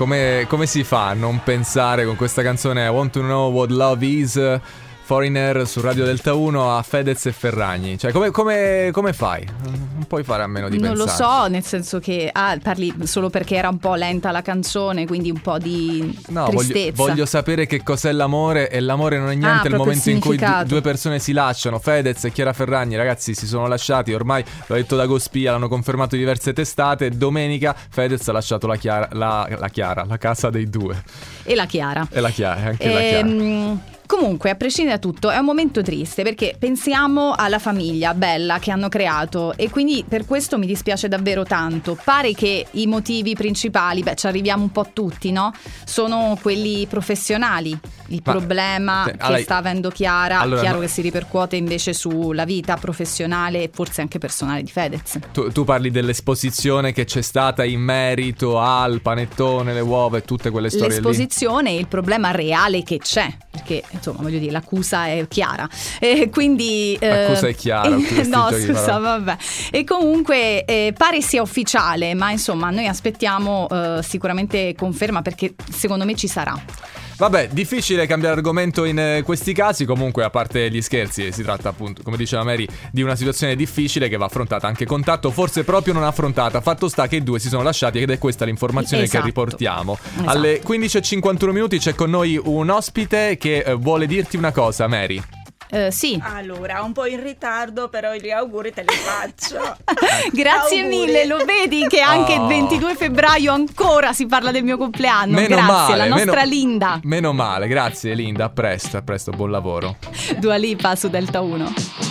come, come si fa a non pensare con questa canzone I Want to Know What Love Is? Foreigner su Radio Delta 1 a Fedez e Ferragni. Cioè, come, come, come fai? Puoi fare a meno di non pensare. Non lo so, nel senso che ah, parli solo perché era un po' lenta la canzone, quindi un po' di no, tristezza. Voglio, voglio sapere che cos'è l'amore e l'amore non è niente ah, il momento in cui d- due persone si lasciano. Fedez e Chiara Ferragni, ragazzi, si sono lasciati. Ormai l'ho detto da Gospia, l'hanno confermato diverse testate. Domenica Fedez ha lasciato la Chiara, la, la, Chiara, la casa dei due. E la Chiara. E la Chiara, anche ehm... la Chiara. Comunque, a prescindere da tutto, è un momento triste perché pensiamo alla famiglia bella che hanno creato e quindi per questo mi dispiace davvero tanto. Pare che i motivi principali, beh, ci arriviamo un po' tutti, no? Sono quelli professionali. Il Ma, problema te, che allora, sta avendo Chiara, allora, chiaro no. che si ripercuote invece sulla vita professionale e forse anche personale di Fedez. Tu, tu, parli dell'esposizione che c'è stata in merito al panettone, le uova e tutte quelle storie L'esposizione lì. e il problema reale che c'è, perché insomma, voglio dire, l'accusa è chiara. E quindi, l'accusa eh, è chiara. no, scusa, vabbè. E comunque eh, pare sia ufficiale, ma insomma, noi aspettiamo eh, sicuramente conferma perché secondo me ci sarà. Vabbè, difficile cambiare argomento in eh, questi casi, comunque a parte gli scherzi, si tratta appunto, come diceva Mary, di una situazione difficile che va affrontata anche con tatto, forse proprio non affrontata. Fatto sta che i due si sono lasciati ed è questa l'informazione esatto. che riportiamo. Esatto. Alle 15.51 minuti c'è con noi un ospite che eh, vuole dirti una cosa, Mary. Uh, sì. Allora, un po' in ritardo, però gli auguri te li faccio. Grazie auguri. mille, lo vedi che anche oh. il 22 febbraio ancora si parla del mio compleanno. Meno grazie, male, la nostra meno, Linda. Meno male, grazie Linda, a presto, a presto, buon lavoro. Dua Lipa su Delta 1.